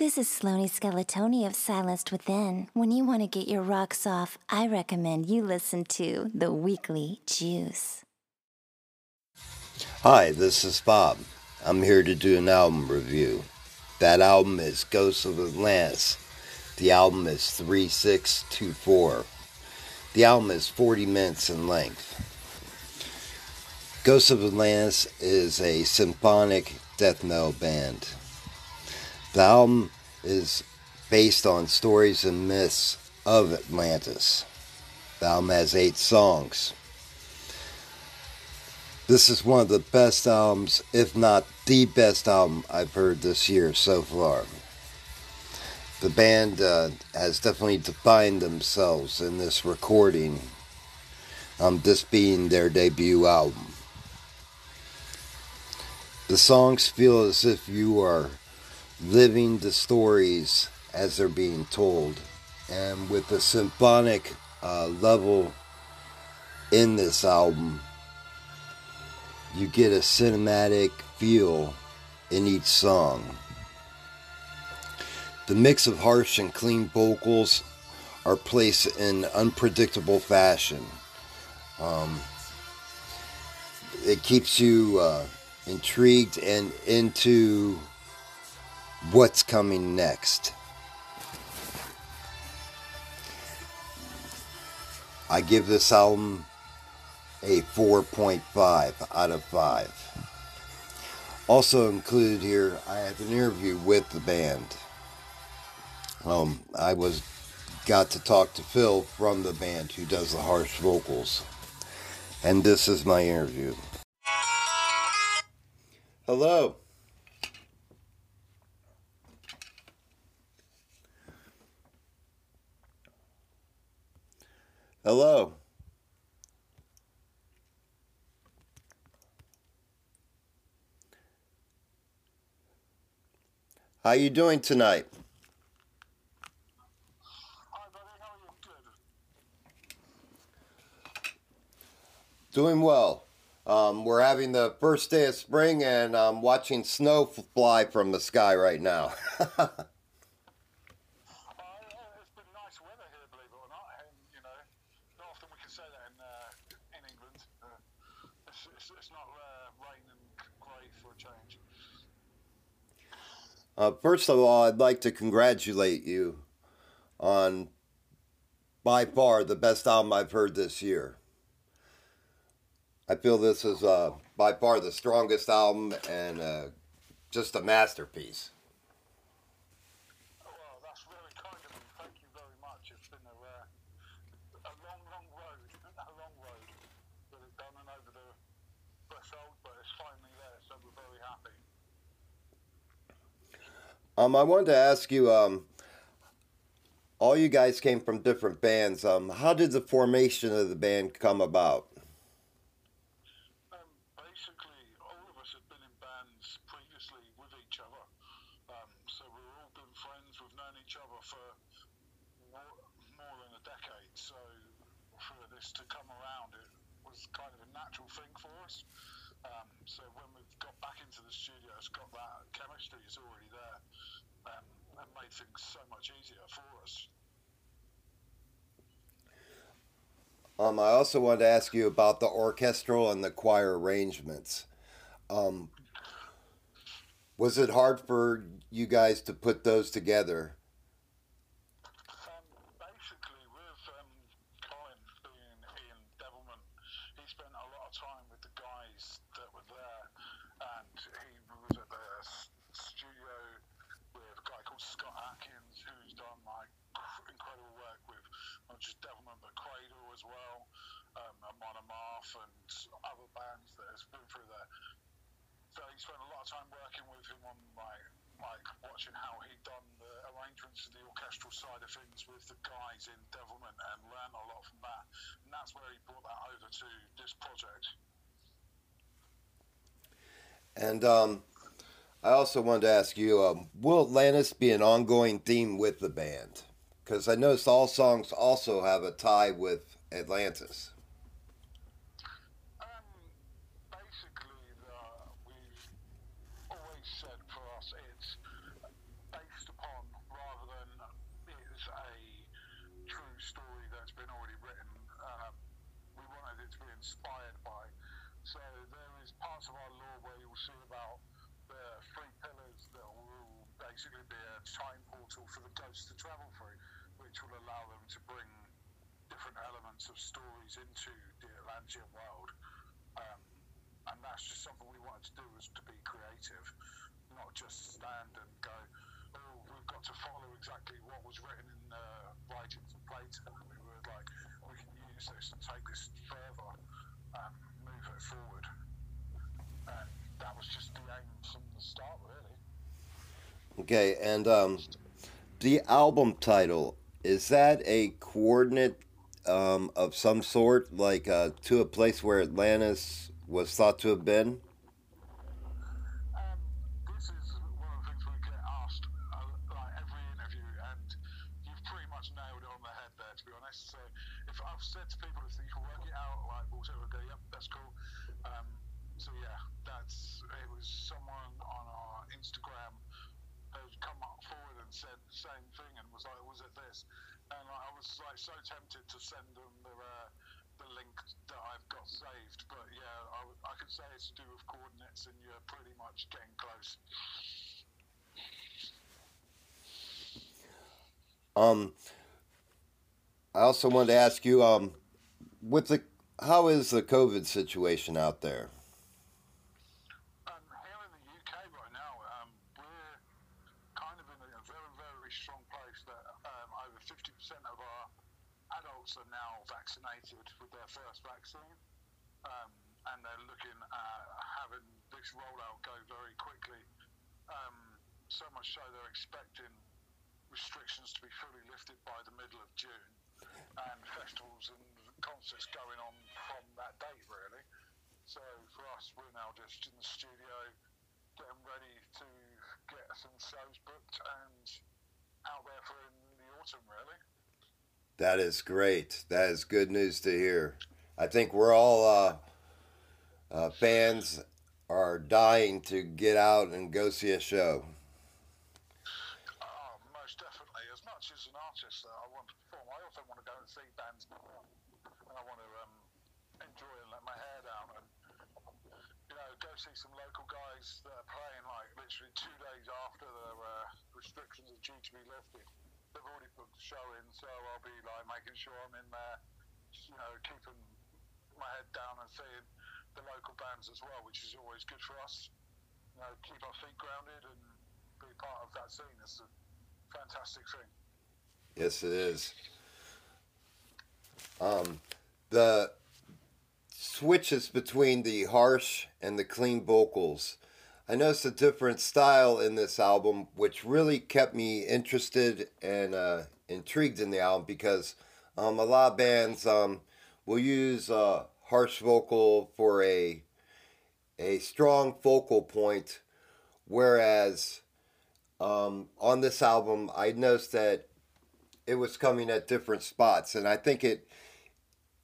This is Sloane Skeletoni of Silenced Within. When you want to get your rocks off, I recommend you listen to The Weekly Juice. Hi, this is Bob. I'm here to do an album review. That album is Ghosts of Atlantis. The album is 3624. The album is 40 minutes in length. Ghosts of Atlantis is a symphonic death metal band. The album is based on stories and myths of Atlantis. The album has eight songs. This is one of the best albums, if not the best album I've heard this year so far. The band uh, has definitely defined themselves in this recording, um, this being their debut album. The songs feel as if you are living the stories as they're being told. And with the symphonic uh, level in this album, you get a cinematic feel in each song. The mix of harsh and clean vocals are placed in unpredictable fashion. Um, it keeps you uh, intrigued and into what's coming next. I give this album a 4.5 out of 5. Also included here, I have an interview with the band. Um, I was got to talk to Phil from the band who does the harsh vocals. And this is my interview. Hello. Hello. How are you doing tonight? Hi, buddy. How are you? Good. Doing well. Um, we're having the first day of spring and I'm watching snow fly from the sky right now. Uh, yeah, it's been nice weather here, believe it or not. And, you know, not often we can say that in uh, in England. Uh, it's, it's, it's not uh, rain and grey for a change. Uh, first of all, I'd like to congratulate you on by far the best album I've heard this year. I feel this is uh, by far the strongest album and uh, just a masterpiece. Well, that's very kind of you. Thank you very much. It's been a, uh, a long, long road. A long road that has gone and over the threshold, but it's finally there, so we're very happy. Um, I wanted to ask you, um, all you guys came from different bands. Um, how did the formation of the band come about? Basically, all of us have been in bands previously with each other. So we've all been friends. We've known each other for more, more than a decade. So for this to come around, it was kind of a natural thing for us. Um, so when we've got back into the studio, it's got that chemistry is already there um, made things so much easier for us. Um, I also wanted to ask you about the orchestral and the choir arrangements. Um, was it hard for you guys to put those together? Um, basically, with um, Colin being Ian Devilment, he spent a lot of time with the guys that were there, and he was at the s- studio with a guy called Scott Atkins, who's done like cr- incredible work with not just Devilment but Cradle as well, um, and Monomarth and other bands that has been through there. So he spent a lot of time working with him on like like watching how he'd done the arrangements of side of things with the guys in Devilment and learned a lot from that. And that's where he brought that over to this project. And um, I also wanted to ask you, um, will Atlantis be an ongoing theme with the band? Because I noticed all songs also have a tie with Atlantis. Um, basically, the, we've always said for us it's based upon basically be a time portal for the ghosts to travel through, which will allow them to bring different elements of stories into the Atlantean world. Um, and that's just something we wanted to do was to be creative, not just stand and go, oh, we've got to follow exactly what was written in the uh, writings of Plato. We were like, we can use this and take this further and move it forward. And that was just the aim from the start, really. Okay, and um, the album title is that a coordinate um, of some sort, like uh, to a place where Atlantis was thought to have been? Um, this is one of the things we get asked uh, like every interview, and you've pretty much nailed it on the head there, to be honest. So if I've said to people if you can work it out, like we'll say, okay, yep, that's cool. Um, so yeah, that's it was someone on our Instagram had come up forward and said the same thing and was like, was it this? And like, I was like so tempted to send them the uh, the link that I've got saved, but yeah, I, w- I could say it's to do with coordinates, and you're pretty much getting close. Um, I also wanted to ask you, um, with the how is the COVID situation out there? Um, here in the UK right now, um, we're kind of in a, a very, very strong place that um, over 50% of our adults are now vaccinated with their first vaccine. Um, and they're looking at having this rollout go very quickly. Um, so much so they're expecting restrictions to be fully lifted by the middle of June and festivals and concerts going on from that date, really. So for us, we're now just in the studio getting ready to get some shows booked and out there for in the autumn, really. That is great. That is good news to hear. I think we're all uh, uh, fans are dying to get out and go see a show. Oh, most definitely. As much as an artist I want to perform, I also want to go and see bands. And I want to um, enjoy and let my hair down and, you know, go see some local guys that are playing like literally two days after the uh, restrictions are due to be lifted. They've already booked the show in, so I'll be like making sure I'm in there, you know, keeping my head down and seeing the local bands as well, which is always good for us. You know, keep our feet grounded and be part of that scene. It's a fantastic thing. Yes, it is. Um, the switches between the harsh and the clean vocals. I noticed a different style in this album, which really kept me interested and uh, intrigued in the album because um, a lot of bands um, will use uh, harsh vocal for a a strong focal point, whereas um, on this album, I noticed that it was coming at different spots, and I think it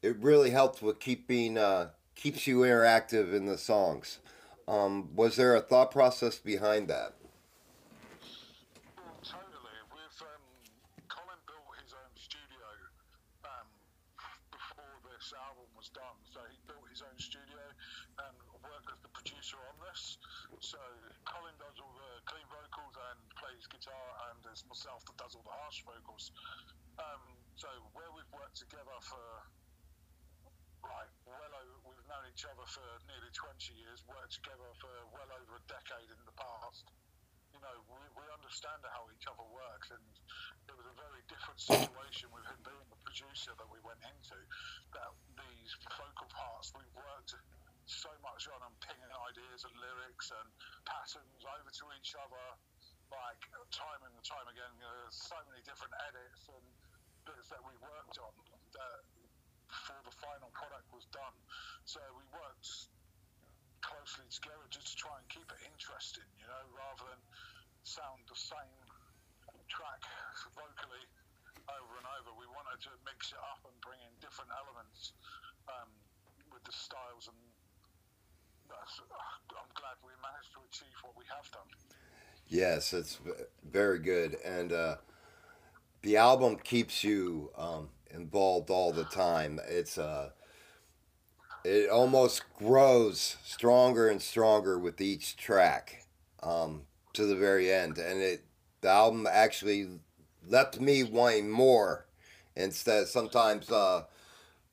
it really helped with keeping uh, keeps you interactive in the songs. Um, was there a thought process behind that? Well, totally. With um, Colin built his own studio um, before album was done, so he built his own studio and worked as the producer on this. So Colin does all the clean vocals and plays guitar, and it's myself that does all the harsh vocals. Um, so where we've worked together for like well over, we've known each other for nearly 20 years, worked together for well over a decade in the past. You know, we, we understand how each other works, and it was a very different situation with him being producer that we went into. That these vocal parts we've worked so much on and pinging ideas and lyrics and patterns over to each other, like time and time again. You know, so many different edits and bits that we worked on that before the final product was done. So we worked closely together just to try and keep it interesting, you know, rather than sound the same track vocally over and over. We wanted to mix it up and bring in different elements um, with the styles, and that's, I'm glad we managed to achieve what we have done. Yes, it's very good, and uh, the album keeps you um, involved all the time. It's uh, it almost grows stronger and stronger with each track um, to the very end, and it the album actually left me wanting more. Instead, sometimes uh,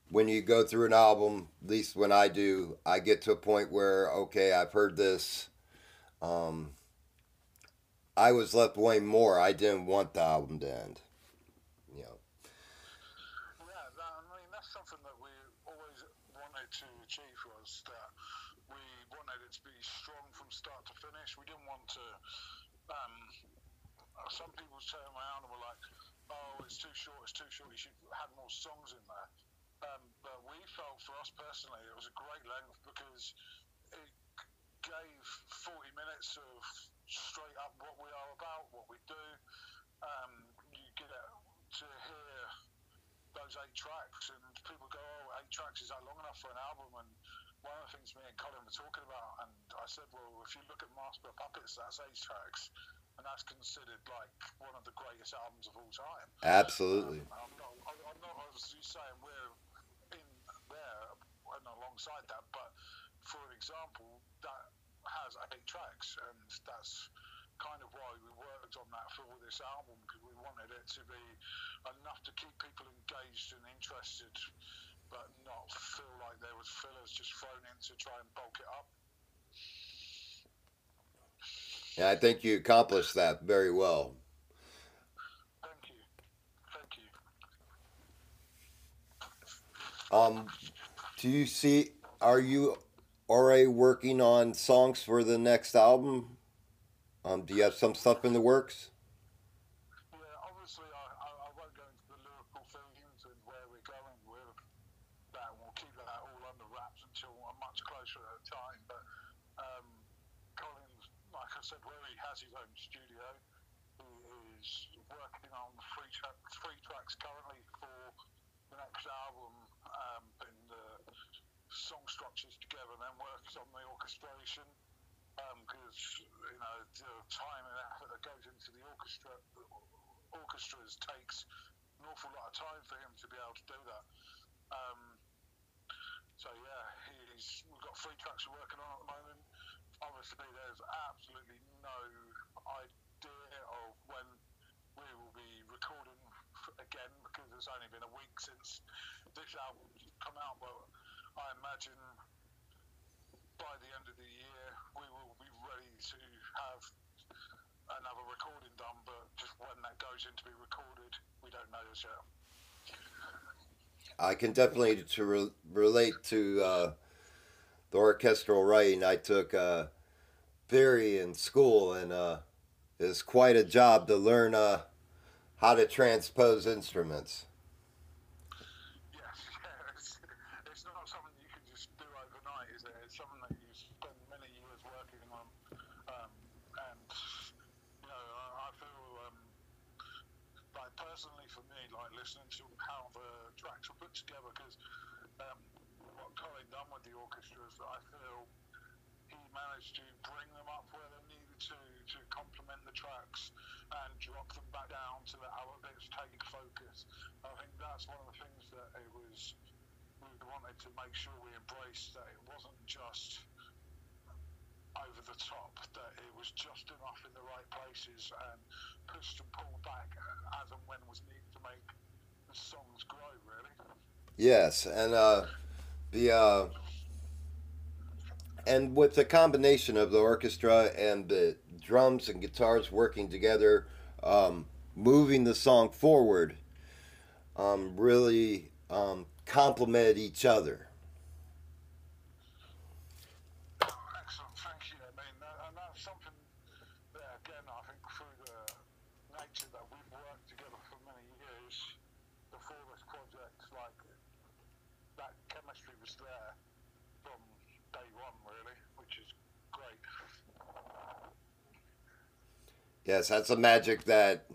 when you go through an album, at least when I do, I get to a point where okay, I've heard this. Um, I was left wanting more. I didn't want the album to end. You know. Yeah, I mean that's something that we always wanted to achieve was that we wanted it to be strong from start to finish. We didn't want to. Um, some people turn were like, "Oh, it's too short. It's too short. You should have more songs in there." Um, but we felt, for us personally, it was a great length because it gave 40 minutes of straight up what we are about, what we do. Um, you get to hear those eight tracks, and people go, "Oh, eight tracks is that long enough for an album?" And one of the things me and Colin were talking about, and I said, "Well, if you look at Master of Puppets, that's eight tracks, and that's considered like one of the greatest albums of all time." Absolutely. Um, I'm not, I'm not obviously saying we're in there and alongside that, but for an example, that has eight tracks, and that's kind of why we worked on that for this album because we wanted it to be enough to keep people engaged and interested, but not feel like there was fillers just thrown in to try and bulk it up. And I think you accomplished that very well. Thank you, thank you. Um, do you see? Are you already working on songs for the next album? Um, do you have some stuff in the works? Yeah, obviously, I, I, I won't go into the lyrical themes and where we're going with that. We'll keep that all under wraps until a much closer at a time. But um, Colin's, like I said, where he has his own studio, he is working on three, tra- three tracks currently for the next album, um, putting the song structures together, and then works on the orchestration because you know the time and effort that goes into the orchestra orchestras takes an awful lot of time for him to be able to do that. Um, so yeah, he's we've got three tracks we're working on at the moment. Obviously, there's absolutely no idea of when we will be recording f- again because it's only been a week since this album's come out. But I imagine by the end of the year we will be ready to have another recording done. But just when that goes in to be recorded, we don't know as yet. I can definitely to re- relate to uh, the orchestral writing. I took uh, theory in school, and uh, it's quite a job to learn uh, how to transpose instruments. Yes, yeah, it's, it's not something you can just do overnight, is it? It's something that you spend many years working on. Um, and, you know, I, I feel, um, like, personally for me, like, listening to how the tracks were put together, because um, what Colin done with the orchestras, I feel he managed to bring them up where they needed to, to complement the tracks and drop them back down to the our bits take focus. I think that's one of the things that it was we wanted to make sure we embraced that it wasn't just over the top, that it was just enough in the right places and pushed and pulled back as and when was needed to make the songs grow really. Yes, and uh, the uh, and with the combination of the orchestra and the drums and guitars working together, um, moving the song forward, um, really um, complemented each other. Excellent, thank you. I mean, and that's something that, again, I think through the nature that we've worked together for many years before this project, like that chemistry was there from day one, really, which is great. Yes, that's a magic that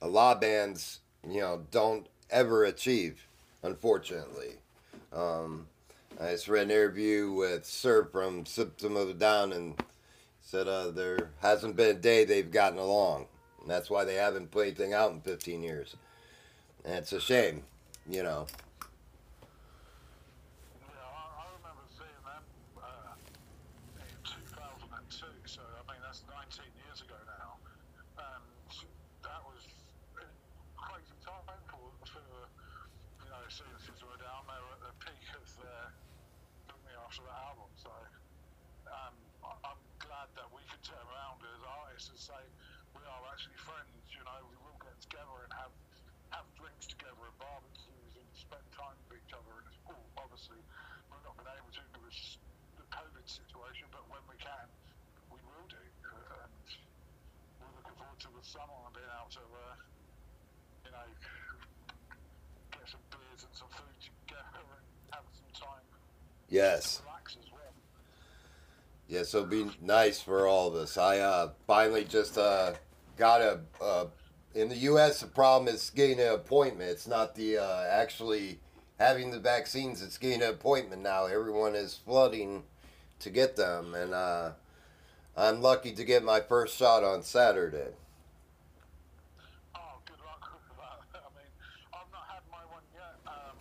a lot of bands, you know, don't ever achieve, unfortunately. Um, I just read an interview with Serj from System of a Down and said uh, there hasn't been a day they've gotten along. And that's why they haven't put anything out in 15 years. And it's a shame, you know. turn around as artists and say, we are actually friends, you know, we will get together and have have drinks together and barbecues and spend time with each other. And it's cool, obviously, we've not been able to because the COVID situation, but when we can, we will do. Uh, and we're looking forward to the summer and being able to, uh, you know, get some beers and some food together and have some time. Yes. Yes, it'll be nice for all of us. I uh, finally just uh, got a. Uh, in the U.S., the problem is getting an appointment. It's not the uh, actually having the vaccines. It's getting an appointment now. Everyone is flooding to get them, and uh, I'm lucky to get my first shot on Saturday. Oh, good luck with that. I mean, I've not had my one yet. Um,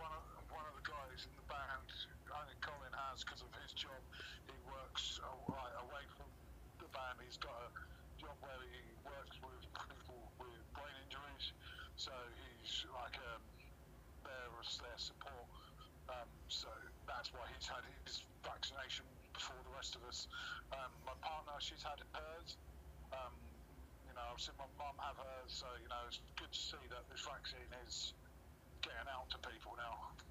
one, of, one of the guys in the band, only Colin has because of his job. He works away, from the band. He's got a job where he works with people with brain injuries. So he's like um, there as their support. Um, so that's why he's had his vaccination before the rest of us. Um, my partner, she's had hers. Um, you know, I've seen my mum have hers, so you know, it's good to see that this vaccine is getting out to people now.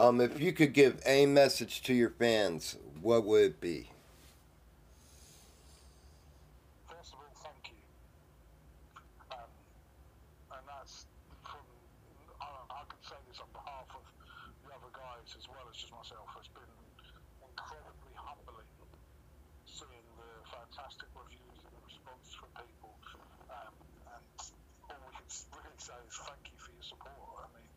Um, if you could give a message to your fans, what would it be? First of all, thank you. Um, and that's from, I, I can say this on behalf of the other guys as well as just myself. It's been incredibly humbling seeing the fantastic reviews and the response from people. Um, and all we can s- really say is thank you for your support. I mean,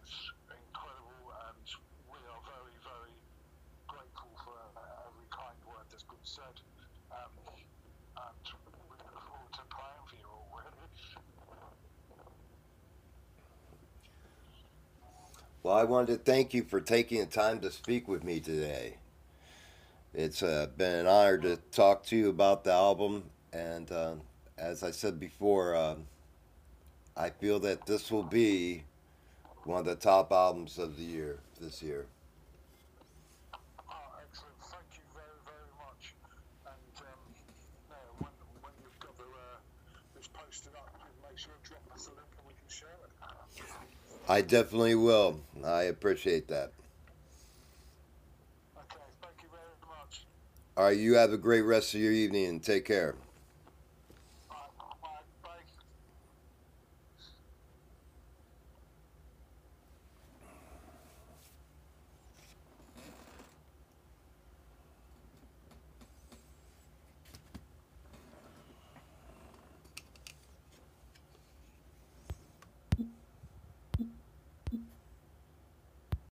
it's incredible and we are very, very grateful for uh, every kind word that's been said. Um, and we look forward to praying for you all, really. Well, I wanted to thank you for taking the time to speak with me today. It's uh, been an honor to talk to you about the album, and uh, as I said before, uh, I feel that this will be one of the top albums of the year this year. Oh, excellent. Thank you very, very much. And um, when, when you've got the, uh, posted up, make sure to drop us a link and we can share it. I definitely will. I appreciate that. Okay, thank you very much. All right, you have a great rest of your evening and take care.